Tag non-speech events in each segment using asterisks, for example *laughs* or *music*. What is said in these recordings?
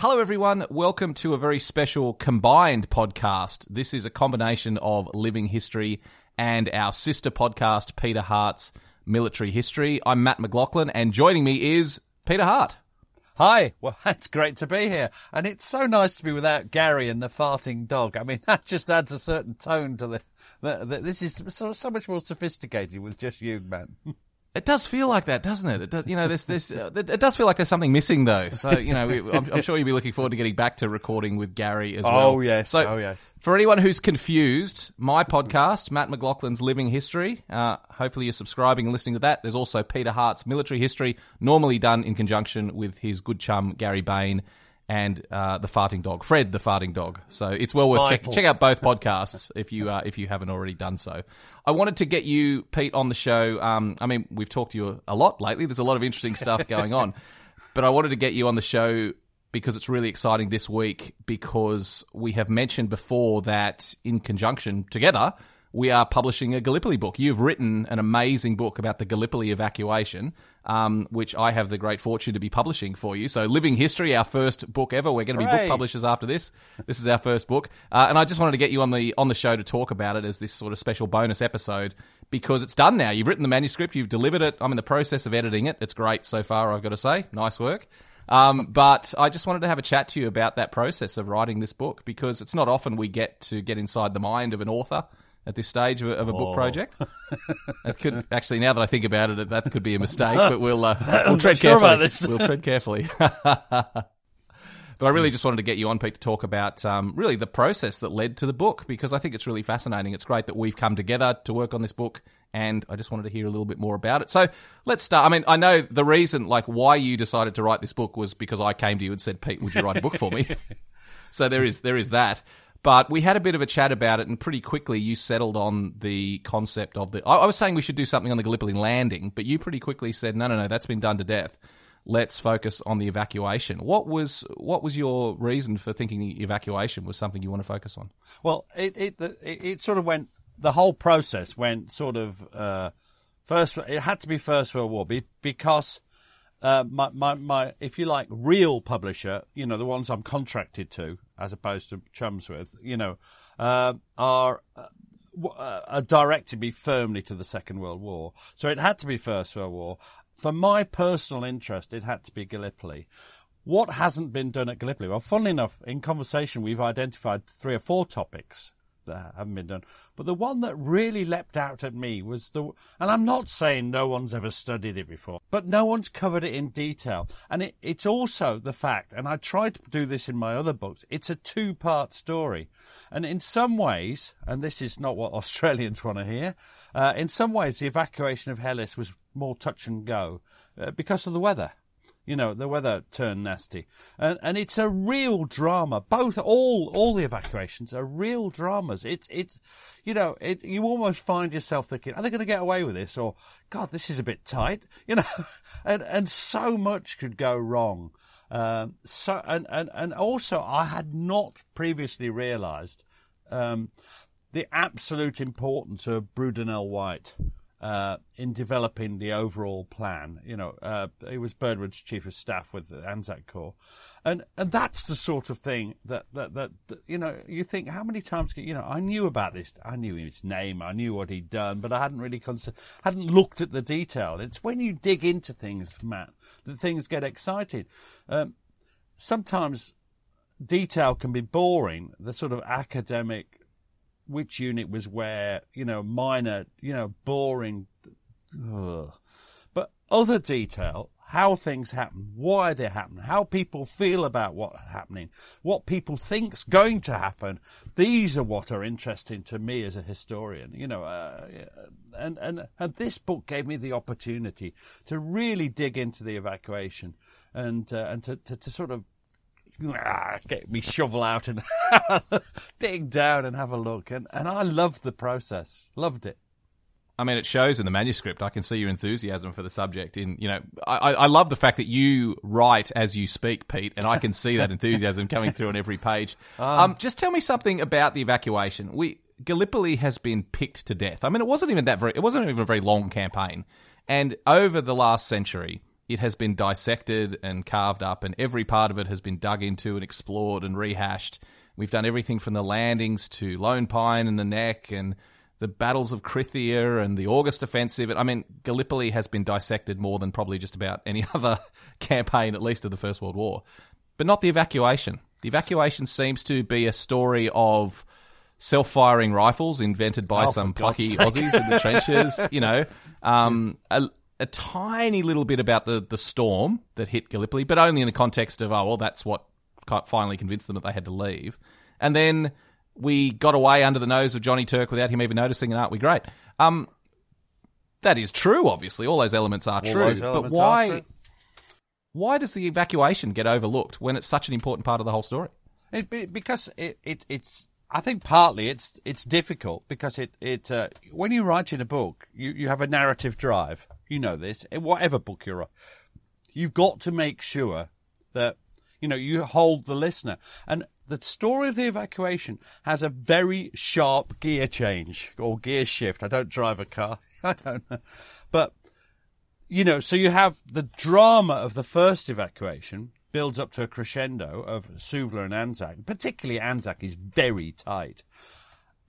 Hello, everyone. Welcome to a very special combined podcast. This is a combination of Living History and our sister podcast, Peter Hart's Military History. I'm Matt McLaughlin, and joining me is Peter Hart. Hi, well, *laughs* it's great to be here. And it's so nice to be without Gary and the farting dog. I mean, *laughs* that just adds a certain tone to the. the, the this is so, so much more sophisticated with just you, man. *laughs* It does feel like that, doesn't it? It does, you know, there's, there's, uh, it does feel like there's something missing though. So, you know, we, I'm, I'm, sure you'll be looking forward to getting back to recording with Gary as well. Oh yes, so, oh yes. For anyone who's confused, my podcast, Matt McLaughlin's Living History. Uh, hopefully, you're subscribing and listening to that. There's also Peter Hart's Military History, normally done in conjunction with his good chum Gary Bain and uh, the farting dog, Fred the farting dog. So it's well worth check, check out both podcasts *laughs* if you uh, if you haven't already done so. I wanted to get you, Pete, on the show. Um, I mean, we've talked to you a lot lately. There's a lot of interesting stuff *laughs* going on, but I wanted to get you on the show because it's really exciting this week because we have mentioned before that in conjunction together we are publishing a Gallipoli book. You've written an amazing book about the Gallipoli evacuation, um, which I have the great fortune to be publishing for you. So, Living History, our first book ever. We're going to be Hooray. book publishers after this. This is our first book, uh, and I just wanted to get you on the on the show to talk about it as this sort of special bonus episode because it's done now. You've written the manuscript, you've delivered it. I'm in the process of editing it. It's great so far. I've got to say, nice work. Um, but I just wanted to have a chat to you about that process of writing this book because it's not often we get to get inside the mind of an author at this stage of a, of a book Oh. project. It could actually, now that I think about it, that could be a mistake. But we'll uh, *laughs* we'll tread sure carefully. We'll tread carefully. *laughs* But I really just wanted to get you on, Pete, to talk about um, really the process that led to the book because I think it's really fascinating. It's great that we've come together to work on this book, and I just wanted to hear a little bit more about it. So let's start. I mean, I know the reason, like, why you decided to write this book was because I came to you and said, "Pete, would you write a book for me?" *laughs* so there is there is that. But we had a bit of a chat about it, and pretty quickly you settled on the concept of the. I, I was saying we should do something on the Gallipoli landing, but you pretty quickly said, "No, no, no, that's been done to death." let's focus on the evacuation. What was what was your reason for thinking the evacuation was something you want to focus on? Well, it it it, it sort of went. The whole process went sort of uh, first. It had to be First World War because uh, my, my my if you like real publisher, you know the ones I'm contracted to as opposed to chums with, you know, uh, are. Uh, uh, are directed me firmly to the Second World War. So it had to be First World War. For my personal interest, it had to be Gallipoli. What hasn't been done at Gallipoli? Well, funnily enough, in conversation, we've identified three or four topics that haven't been done. But the one that really leapt out at me was the, and I'm not saying no one's ever studied it before, but no one's covered it in detail. And it, it's also the fact, and I tried to do this in my other books, it's a two part story. And in some ways, and this is not what *laughs* Australians want to hear, uh, in some ways the evacuation of Helles was more touch and go uh, because of the weather. You know, the weather turned nasty. And, and it's a real drama. Both, all, all the evacuations are real dramas. It's, it's, you know, it, you almost find yourself thinking, are they going to get away with this? Or, God, this is a bit tight. *laughs* You know, and, and so much could go wrong. Um, so, and, and, and also I had not previously realized, um, the absolute importance of Brudenell White uh, in developing the overall plan. You know, uh, he was Birdwood's chief of staff with the Anzac Corps, and and that's the sort of thing that that, that that you know you think how many times you know I knew about this, I knew his name, I knew what he'd done, but I hadn't really cons- hadn't looked at the detail. It's when you dig into things, Matt, that things get excited. Um, sometimes detail can be boring. The sort of academic which unit was where, you know, minor, you know, boring. Ugh. But other detail, how things happen, why they happen, how people feel about what's happening, what people think's going to happen. These are what are interesting to me as a historian, you know. Uh, and and and this book gave me the opportunity to really dig into the evacuation and uh, and to, to, to sort of *laughs* get me shovel out and *laughs* dig down and have a look. And and I loved the process, loved it. I mean, it shows in the manuscript. I can see your enthusiasm for the subject. In you know, I, I love the fact that you write as you speak, Pete, and I can see that *laughs* enthusiasm coming through on every page. Um, um, just tell me something about the evacuation. We Gallipoli has been picked to death. I mean, it wasn't even that very. It wasn't even a very long campaign, and over the last century, it has been dissected and carved up, and every part of it has been dug into and explored and rehashed. We've done everything from the landings to Lone Pine and the Neck and the battles of Krithia and the August Offensive. I mean, Gallipoli has been dissected more than probably just about any *laughs* other campaign, at least of the First World War, but not the evacuation. The evacuation seems to be a story of self-firing rifles invented by oh, some plucky Aussies in the trenches. You know, *laughs* um, a, a, tiny little bit about the the storm that hit Gallipoli, but only in the context of oh well, that's what finally convinced them that they had to leave, and then we got away under the nose of Johnny Turk without him even noticing, and aren't we great? Um, that is true. Obviously, all those elements are all true. Elements but why? True. Why does the evacuation get overlooked when it's such an important part of the whole story? It, because it, it, it's. I think partly it's it's difficult because it it uh, when you write in a book you, you have a narrative drive. You know this in whatever book you're. On, you've got to make sure that you know you hold the listener and the story of the evacuation has a very sharp gear change or gear shift. I don't drive a car. *laughs* I don't know. But, you know, so you have the drama of the first evacuation builds up to a crescendo of Suvla and Anzac. Particularly Anzac is very tight.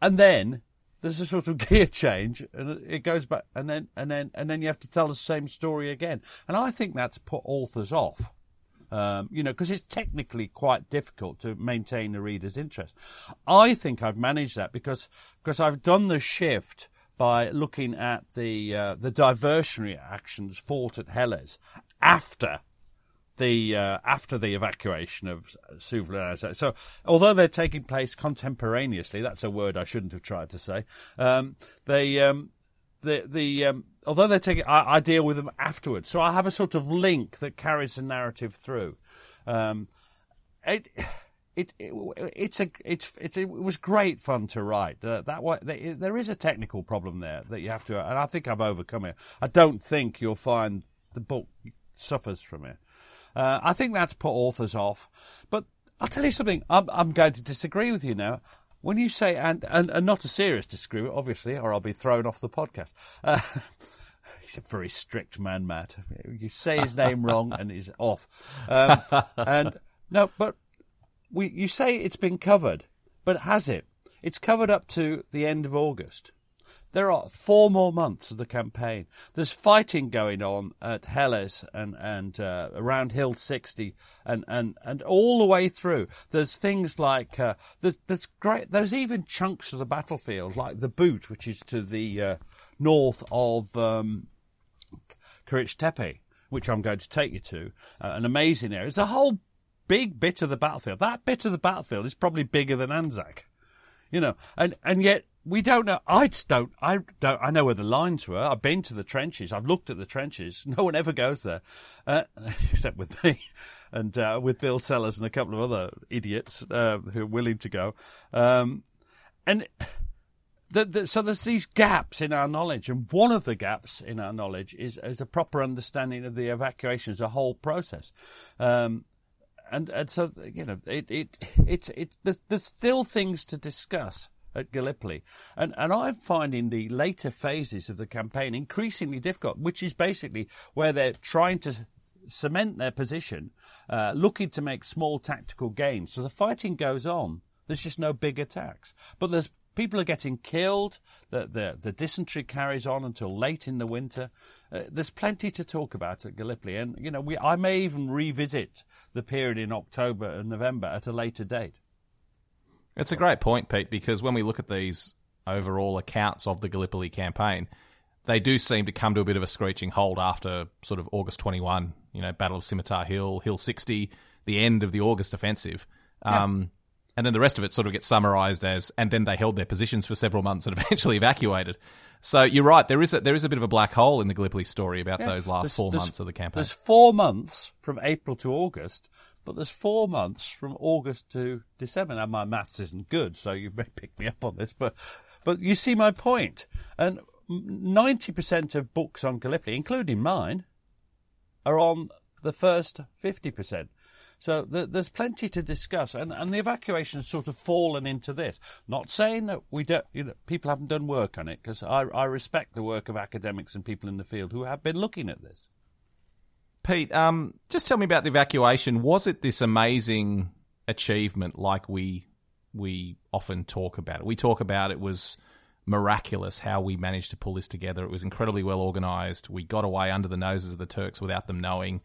And then there's a sort of *laughs* gear change and it goes back and then, and then, and then you have to tell the same story again. And I think that's put authors off. Um, you know, because it's technically quite difficult to maintain the reader's interest. I think I've managed that because because I've done the shift by looking at the uh, the diversionary actions fought at Helles after the uh, after the evacuation of Suvla. So, although they're taking place contemporaneously, that's a word I shouldn't have tried to say. Um, they um, the the um, although they're taking, I, I, deal with them afterwards, so I have a sort of link that carries the narrative through. Um, it, it, it, it's a it's it, it, was great fun to write. That way, there is a technical problem there that you have to, and I think I've overcome it. I don't think you'll find the book suffers from it. Uh, I think that's put authors off, but I'll tell you something. I'm, I'm going to disagree with you now. When you say, and, and, and not a serious disagreement, obviously, or I'll be thrown off the podcast. Uh, *laughs* he's a very strict man, Matt. You say his name wrong and he's off. Um, *laughs* and no, but we, you say it's been covered, but has it? It's covered up to the end of August. There are four more months of the campaign. There's fighting going on at Helles and, and uh, around Hill 60 and, and, and all the way through. There's things like, uh, there's, there's, great, there's even chunks of the battlefield, like the Boot, which is to the uh, north of um, Tepe, which I'm going to take you to. Uh, an amazing area. It's a whole big bit of the battlefield. That bit of the battlefield is probably bigger than Anzac. You know, and, and yet we don't know. I don't. I don't. I know where the lines were. I've been to the trenches. I've looked at the trenches. *laughs* No one ever goes there, uh, *laughs* except with me and uh, with Bill Sellers and a couple of other idiots uh, who are willing to go. Um, and the, the, so there's these gaps in our knowledge, and one of the gaps in our knowledge is, is a proper understanding of the evacuation as a whole process. Um, and, and so you know, it it it's it's there's, there's still things to discuss at Gallipoli. And, and I'm finding the later phases of the campaign increasingly difficult, which is basically where they're trying to cement their position, uh, looking to make small tactical gains. So the fighting goes on. There's just no big attacks. But there's people are getting killed. The, the, the dysentery carries on until late in the winter. Uh, there's plenty to talk about at Gallipoli. And, you know, we, I may even revisit the period in October and November at a later date. It's a great point, Pete, because when we look at these overall accounts of the Gallipoli campaign, they do seem to come to a bit of a screeching halt after sort of August 21, you know, Battle of Scimitar Hill, Hill 60, the end of the August offensive. Um, and then the rest of it sort of gets summarised as, and then they held their positions for several months and *laughs* eventually evacuated. So you're right. There is a, there is a bit of a black hole in the Gallipoli story about Yeah. those last four months of the campaign. There's four months from April to August, but there's four months from August to December. Now my maths isn't good, so you may *laughs* pick me up on this, but but you see my point. And ninety percent of books on Gallipoli, including mine, are on the first fifty percent. So th- there's plenty to discuss, and, and the evacuation has sort of fallen into this. Not saying that we don't, you know, people haven't done work on it, because I, I respect the work of academics and people in the field who have been looking at this. Pete, um, just tell me about the evacuation. Was it this amazing achievement like we we often talk about it? We talk about it was miraculous how we managed to pull this together. It was incredibly well organised. We got away under the noses of the Turks without them knowing.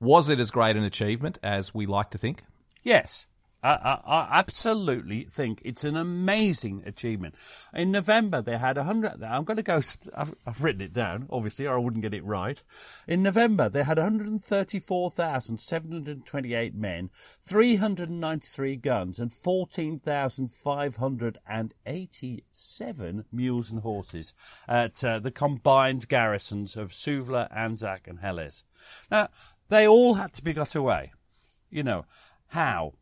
Was it as great an achievement as we like to think? Yes. I, I, I absolutely think it's an amazing achievement. In November, they had 100. I'm going to go. I've, I've written it down, obviously, or I wouldn't get it right. In November, they had 134,728 men, 393 guns, and 14,587 mules and horses at uh, the combined garrisons of Suvla, Anzac, and Helles. Now, they all had to be got away. You know, how?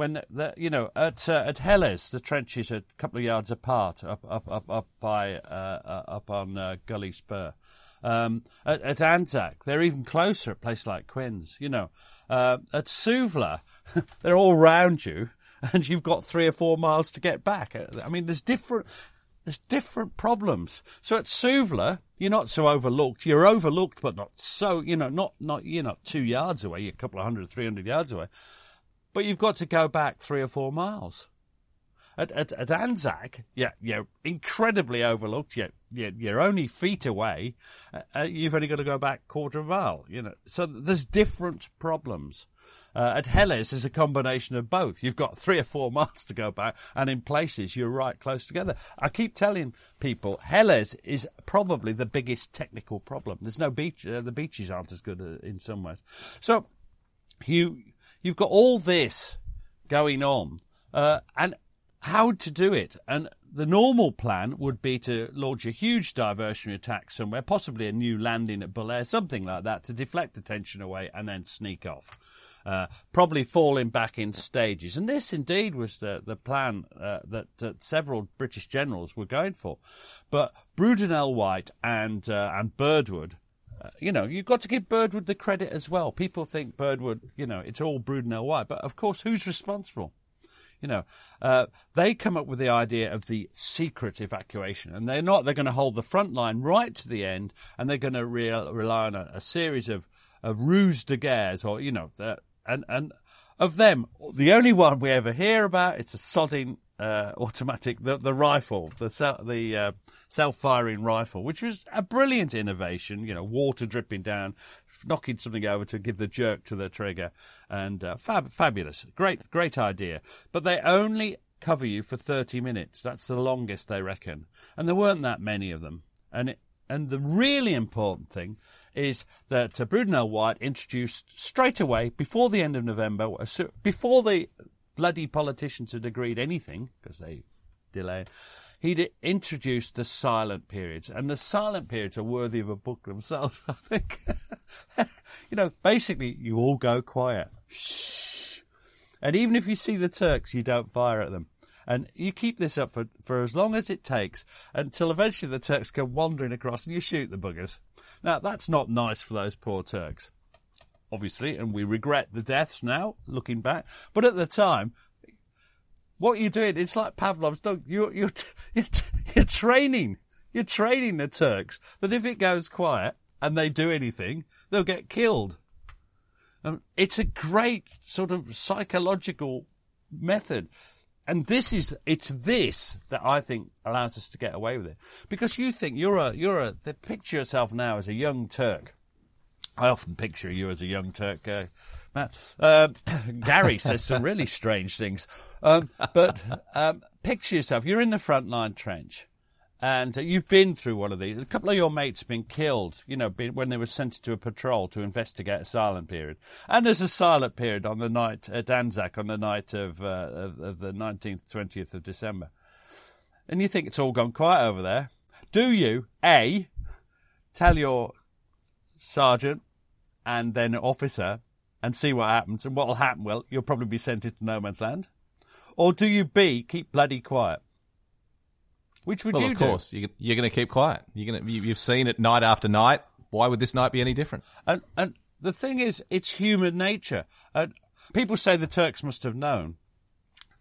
when the, you know at uh, at Helles, the trenches are a couple of yards apart, up up up up by uh, uh, up on uh, Gully Spur. Um, at, at Anzac, they're even closer at a place like Quinns. You know, uh, at Suvla, *laughs* they're all round you, *laughs* and you've got three or four miles to get back. I mean, there's different. There's different problems. So at Suvla, you're not so overlooked. You're overlooked, but not so, you know, not, not, you're not two yards away. You're a couple of hundred, three hundred yards away but you've got to go back three or four miles. At, at, at Anzac, yeah, you're incredibly overlooked. You're, you're, you're only feet away. Uh, you've only got to go back quarter of a mile, you know. So there's different problems. Uh, at Helles, is a combination of both. You've got three or four *laughs* miles to go back, and in places you're right close together. I keep telling people, Helles is probably the biggest technical problem. There's no beach. Uh, the beaches aren't as good uh, in some ways. So you you've got all this going on, uh, and how to do it. And the normal plan would be to launch a huge diversionary attack somewhere, possibly a new landing at Bulair, something like that, to deflect attention away and then sneak off. Uh, probably falling back in stages. And this indeed was the, the plan uh, that, that several British generals were going for. But Brudenell White and, uh, and Birdwood uh, you know, you've got to give Birdwood the credit as well. People think Birdwood, you know, it's all Brudenell White, but of course, who's responsible? You know, uh, they come up with the idea of the secret evacuation, and they're not. They're going to hold the front line right to the end, and they're going to re- rely on a, a series of, of ruse de guerres, or you know, the, and and of them, the only one we ever hear about it's a sodding uh, *laughs* automatic, the the rifle, the self, the uh, self-firing rifle, which was a brilliant innovation. You know, water dripping down, knocking something over to give the jerk to the trigger, and uh, fab, fabulous, great, great idea. But they only cover you for thirty minutes. That's the longest they reckon, and there weren't that many of them. And it, and the really important thing is that uh, Brudenell White introduced straight away before the end of November, before the bloody politicians had agreed anything because they delayed. He'd introduced the silent periods, and the silent periods are worthy of a book themselves. *laughs* I think, you know, basically you all go quiet, shh, and even if you see the Turks, you don't fire at them. And you keep this up for, for as long as it takes until eventually the Turks come wandering across and you shoot the buggers. Now, that's not nice for those poor Turks, obviously, and we regret the deaths now, looking back. But at the time, what you're doing, it's like Pavlov's dog. You're, you're, *laughs* you're, you're training, you're training the Turks that if it goes quiet and they do anything, they'll get killed. Um, it's a great sort of psychological method. And this is, it's this that I think allows us to get away with it. Because you think you're a, you're a, picture yourself now as a young Turk. I often picture you as a young Turk, uh, Uh, *coughs* Gary says some really strange things. Um, but um, picture yourself, you're in the front line trench and uh, you've been through one of these. A couple of your mates have been killed, you know, when they were sent to a patrol to investigate a silent period. And there's a silent period on the night at Anzac on the night of, uh, of, of the 19th, 20th of December. And you think it's all gone quiet over there. Do you, A, tell your sergeant and then officer and see what happens? And what will happen? Well, you'll probably be sent into no man's land. Or do you, B, keep bloody quiet? Which would well, you of do? course, you, you're going to keep quiet. You're going to. You, you've seen it night after night. Why would this night be any different? And and the thing is, it's human nature. And people say the Turks must have known.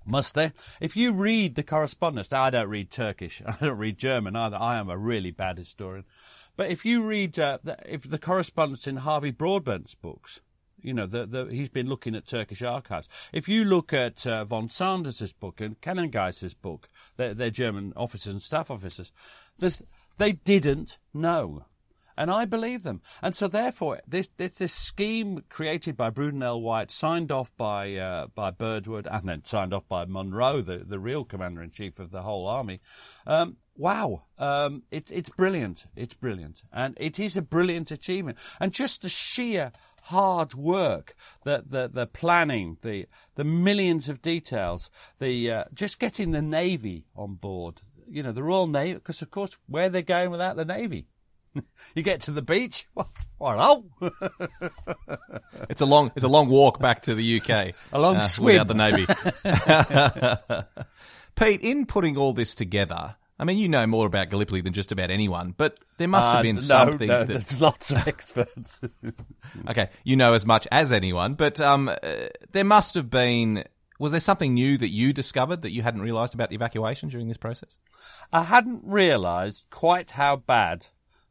Must they? If you read the correspondence, I don't read Turkish, *laughs* I don't read German either. I am a really bad historian. But if you read uh, the, if the correspondence in Harvey Broadbent's books, you know, the, the, he's been looking at Turkish archives. If you look at uh, von Sanders' book and Kannengiesser's book, they're, they're German officers and staff officers, they didn't know. And I believe them. And so therefore, this, this, this scheme created by Brudenell White, signed off by, uh, by Birdwood, and then signed off by Monro, the, the real commander-in-chief of the whole army, um, wow, um, it's, it's brilliant. It's brilliant. And it is a brilliant achievement. And just the sheer hard work, the, the, the planning, the, the millions of details, the, uh, just getting the Navy on board, you know, the Royal Navy, because of course, where they're going without the Navy? *laughs* you get to the beach, *laughs* well, hello. *laughs* it's a long, it's a long walk back to the UK. A long uh, swim without the Navy. Pete, in putting all this together, I mean, you know more about Gallipoli than just about anyone, but there must have been uh, no, something. No, that... there's lots of *laughs* experts. *laughs* okay, you know as much as anyone, but um, uh, there must have been. Was there something new that you discovered that you hadn't realised about the evacuation during this process? I hadn't realised quite how bad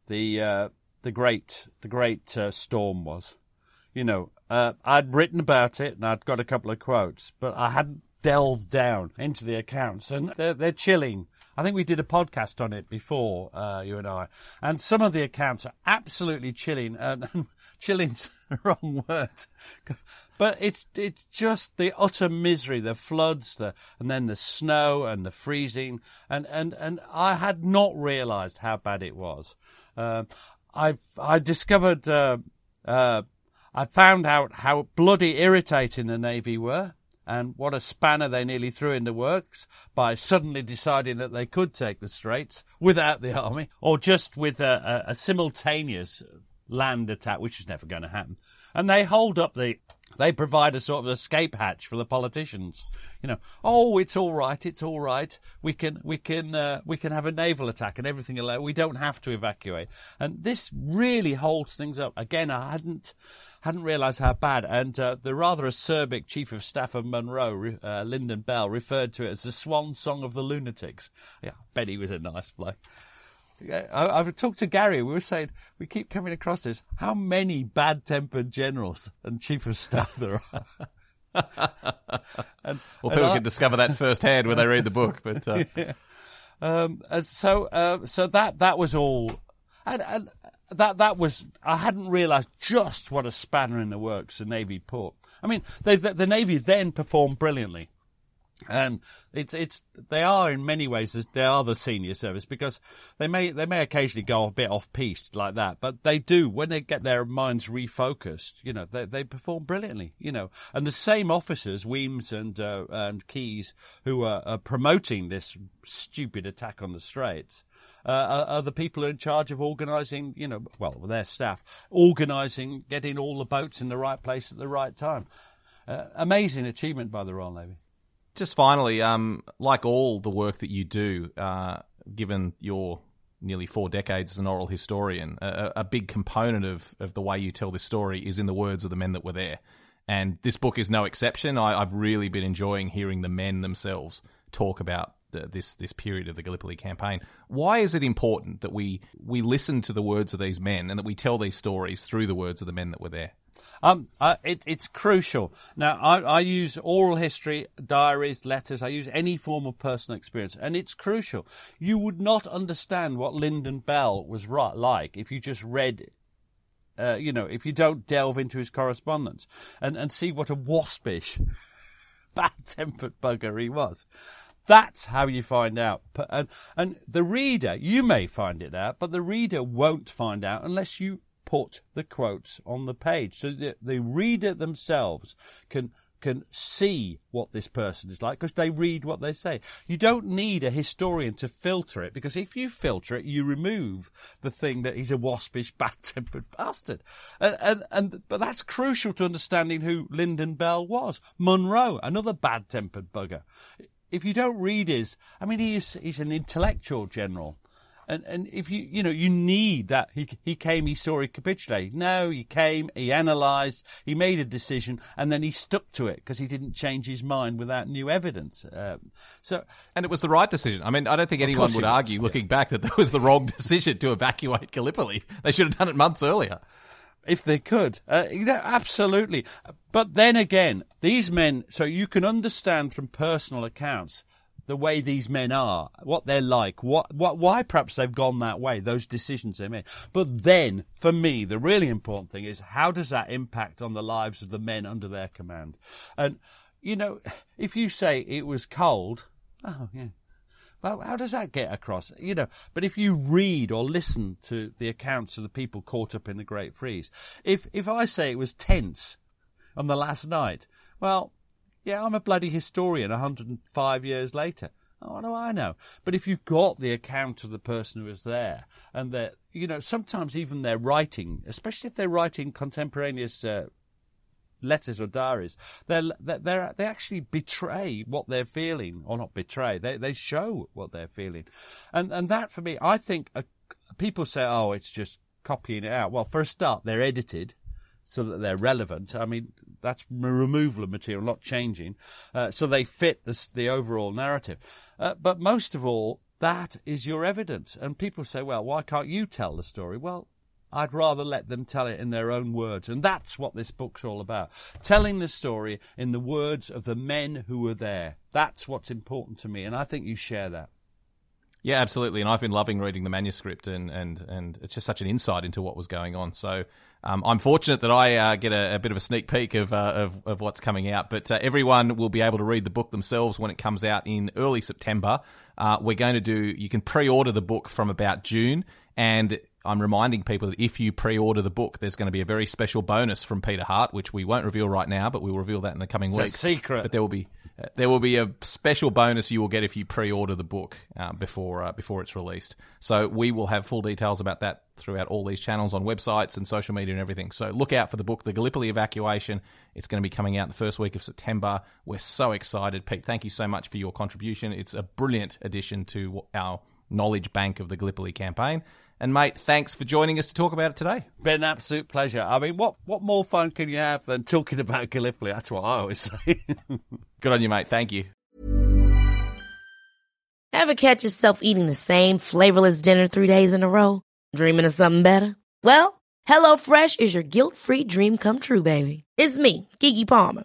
the uh, the great the great uh, storm was. You know, uh, I'd written about it and I'd got a couple of quotes, but I hadn't delved down into the accounts, and they're, they're chilling. I think we did a podcast on it before, uh, you and I, and some of the accounts are absolutely chilling. *laughs* And chilling's the wrong word, but it's it's just the utter misery, the floods, the and then the snow and the freezing, and and and I had not realised how bad it was. Uh, I I discovered. Uh, uh, I found out how bloody irritating the Navy were and what a spanner they nearly threw in the works by suddenly deciding that they could take the Straits without the army, or just with a, a, a simultaneous land attack, which is never going to happen. And they hold up the they provide a sort of escape hatch for the politicians. You know, oh, it's all right, it's all right. We can, we can, uh, we can have a naval attack and everything. We don't have to evacuate. And this really holds things up. Again, I hadn't, hadn't realised how bad. And uh, the rather acerbic chief of staff of Monro, uh, Lynden-Bell, referred to it as the swan song of the lunatics. Yeah, I bet he was a nice bloke. I, have talked to Gary. We were saying we keep coming across this. How many bad-tempered generals and chief of staff there are? *laughs* and, well, people I, can discover that firsthand when they read the book. But uh. *laughs* yeah. um, so, uh, so that that was all, and, and that that was I hadn't realised just what a spanner in the works the Navy put. I mean, they, the, the Navy then performed brilliantly. And it's it's they are in many ways they are the senior service because they may they may occasionally go a bit off piste like that, but they do when they get their minds refocused. You know they they perform brilliantly. You know, and the same officers Wemyss and uh, and Keyes who are, are, promoting this stupid attack on the Straits uh, are, are, the people in charge of organising. You know, well their staff organising getting all the boats in the right place at the right time. Uh, amazing achievement by the Royal Navy. Just finally, um, like all the work that you do, uh, given your nearly four decades as an oral historian, a, a, big component of, of the way you tell this story is in the words of the men that were there. And this book is no exception. I, have really been enjoying hearing the men themselves talk about the, this this period of the Gallipoli campaign. Why is it important that we we listen to the words of these men and that we tell these stories through the words of the men that were there? Um, uh, it, it's crucial. Now, I, I, use oral history, diaries, letters. I use any form of personal experience, and it's crucial. You would not understand what Lynden-Bell was right, like if you just read uh, you know, if you don't delve into his correspondence and, and see what a waspish, *laughs* bad-tempered bugger he was. That's how you find out. And, and the reader, you may find it out, but the reader won't find out unless you put the quotes on the page. So the, the reader themselves can can see what this person is like because they read what they say. You don't need a historian to filter it because if you filter it, you remove the thing that he's a waspish, *laughs* bad-tempered bastard. And, and, and but that's crucial to understanding who Lynden-Bell was. Monro, another bad-tempered bugger. If you don't read his, I mean, he's he's an intellectual general. And and if you you know you need that he he came he saw he capitulated. No, he came he analysed he made a decision and then he stuck to it because he didn't change his mind without new evidence. Um, so and it was the right decision. I mean, I don't think anyone would argue, was, looking yeah. back, that that was the wrong *laughs* decision to evacuate Gallipoli. They should have done it months earlier if they could. Uh, absolutely. But then again, these men, so you can understand from personal accounts the way these men are, what they're like, what, what, why perhaps they've gone that way, those decisions they made. But then, for me, the really important thing is how does that impact on the lives of the men under their command? And, you know, if you say it was cold, oh yeah. Well, how does that get across? You know, but if you read or listen to the accounts of the people caught up in the Great Freeze, if, if I say it was tense on the last night, well, yeah, I'm a bloody historian 105 years later. Oh, what do I know? But if you've got the account of the person who was there, and that, you know, sometimes even their writing, especially if they're writing contemporaneous uh, letters or diaries, they're, they're, they actually betray what they're feeling, or not betray, they, they show what they're feeling. And, and that for me, I think uh, people say, oh, it's just copying it out. Well, for a start, they're edited so that they're relevant. I mean, that's removal of material, not changing. Uh, so they fit the, the overall narrative. Uh, but most of all, that is your evidence. And people say, well, why can't you tell the story? Well, I'd rather let them tell it in their own words. And that's what this book's all about. Telling the story in the words of the men who were there. That's what's important to me. And I think you share that. Yeah, absolutely. And I've been loving reading the manuscript, and, and, and it's just such an insight into what was going on. So um, I'm fortunate that I uh, get a, a, bit of a sneak peek of, uh, of, of, what's coming out, but uh, everyone will be able to read the book themselves when it comes out in early September. Uh, we're going to do, you can pre order the book from about June, and I'm reminding people that if you pre-order the book, there's going to be a very special bonus from Peter Hart, which we won't reveal right now, but we will reveal that in the coming it's weeks. A secret, but there will be there will be a special bonus you will get if you pre-order the book uh, before uh, before it's released. So we will have full details about that throughout all these channels on websites and social media and everything. So look out for the book, The Gallipoli Evacuation. It's going to be coming out the first week of September. We're so excited, Pete. Thank you so much for your contribution. It's a brilliant addition to our knowledge bank of the Gallipoli campaign. And mate, thanks for joining us to talk about it today. Been an absolute pleasure. I mean, what what more fun can you have than talking about Gallipoli? That's what I always say. *laughs* Good on you, mate. Thank you. Ever catch yourself eating the same flavorless dinner three days in a row? Dreaming of something better? Well, HelloFresh is your guilt-free dream come true, baby. It's me, Keke Palmer.